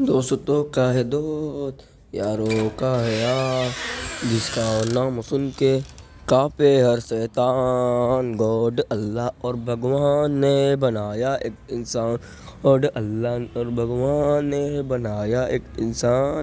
दोस्तों का है दोस्त यारों का है यार। जिसका नाम सुन के कापे हर शैतान। गॉड अल्लाह और भगवान ने बनाया एक इंसान। गॉड अल्लाह और भगवान ने बनाया एक इंसान।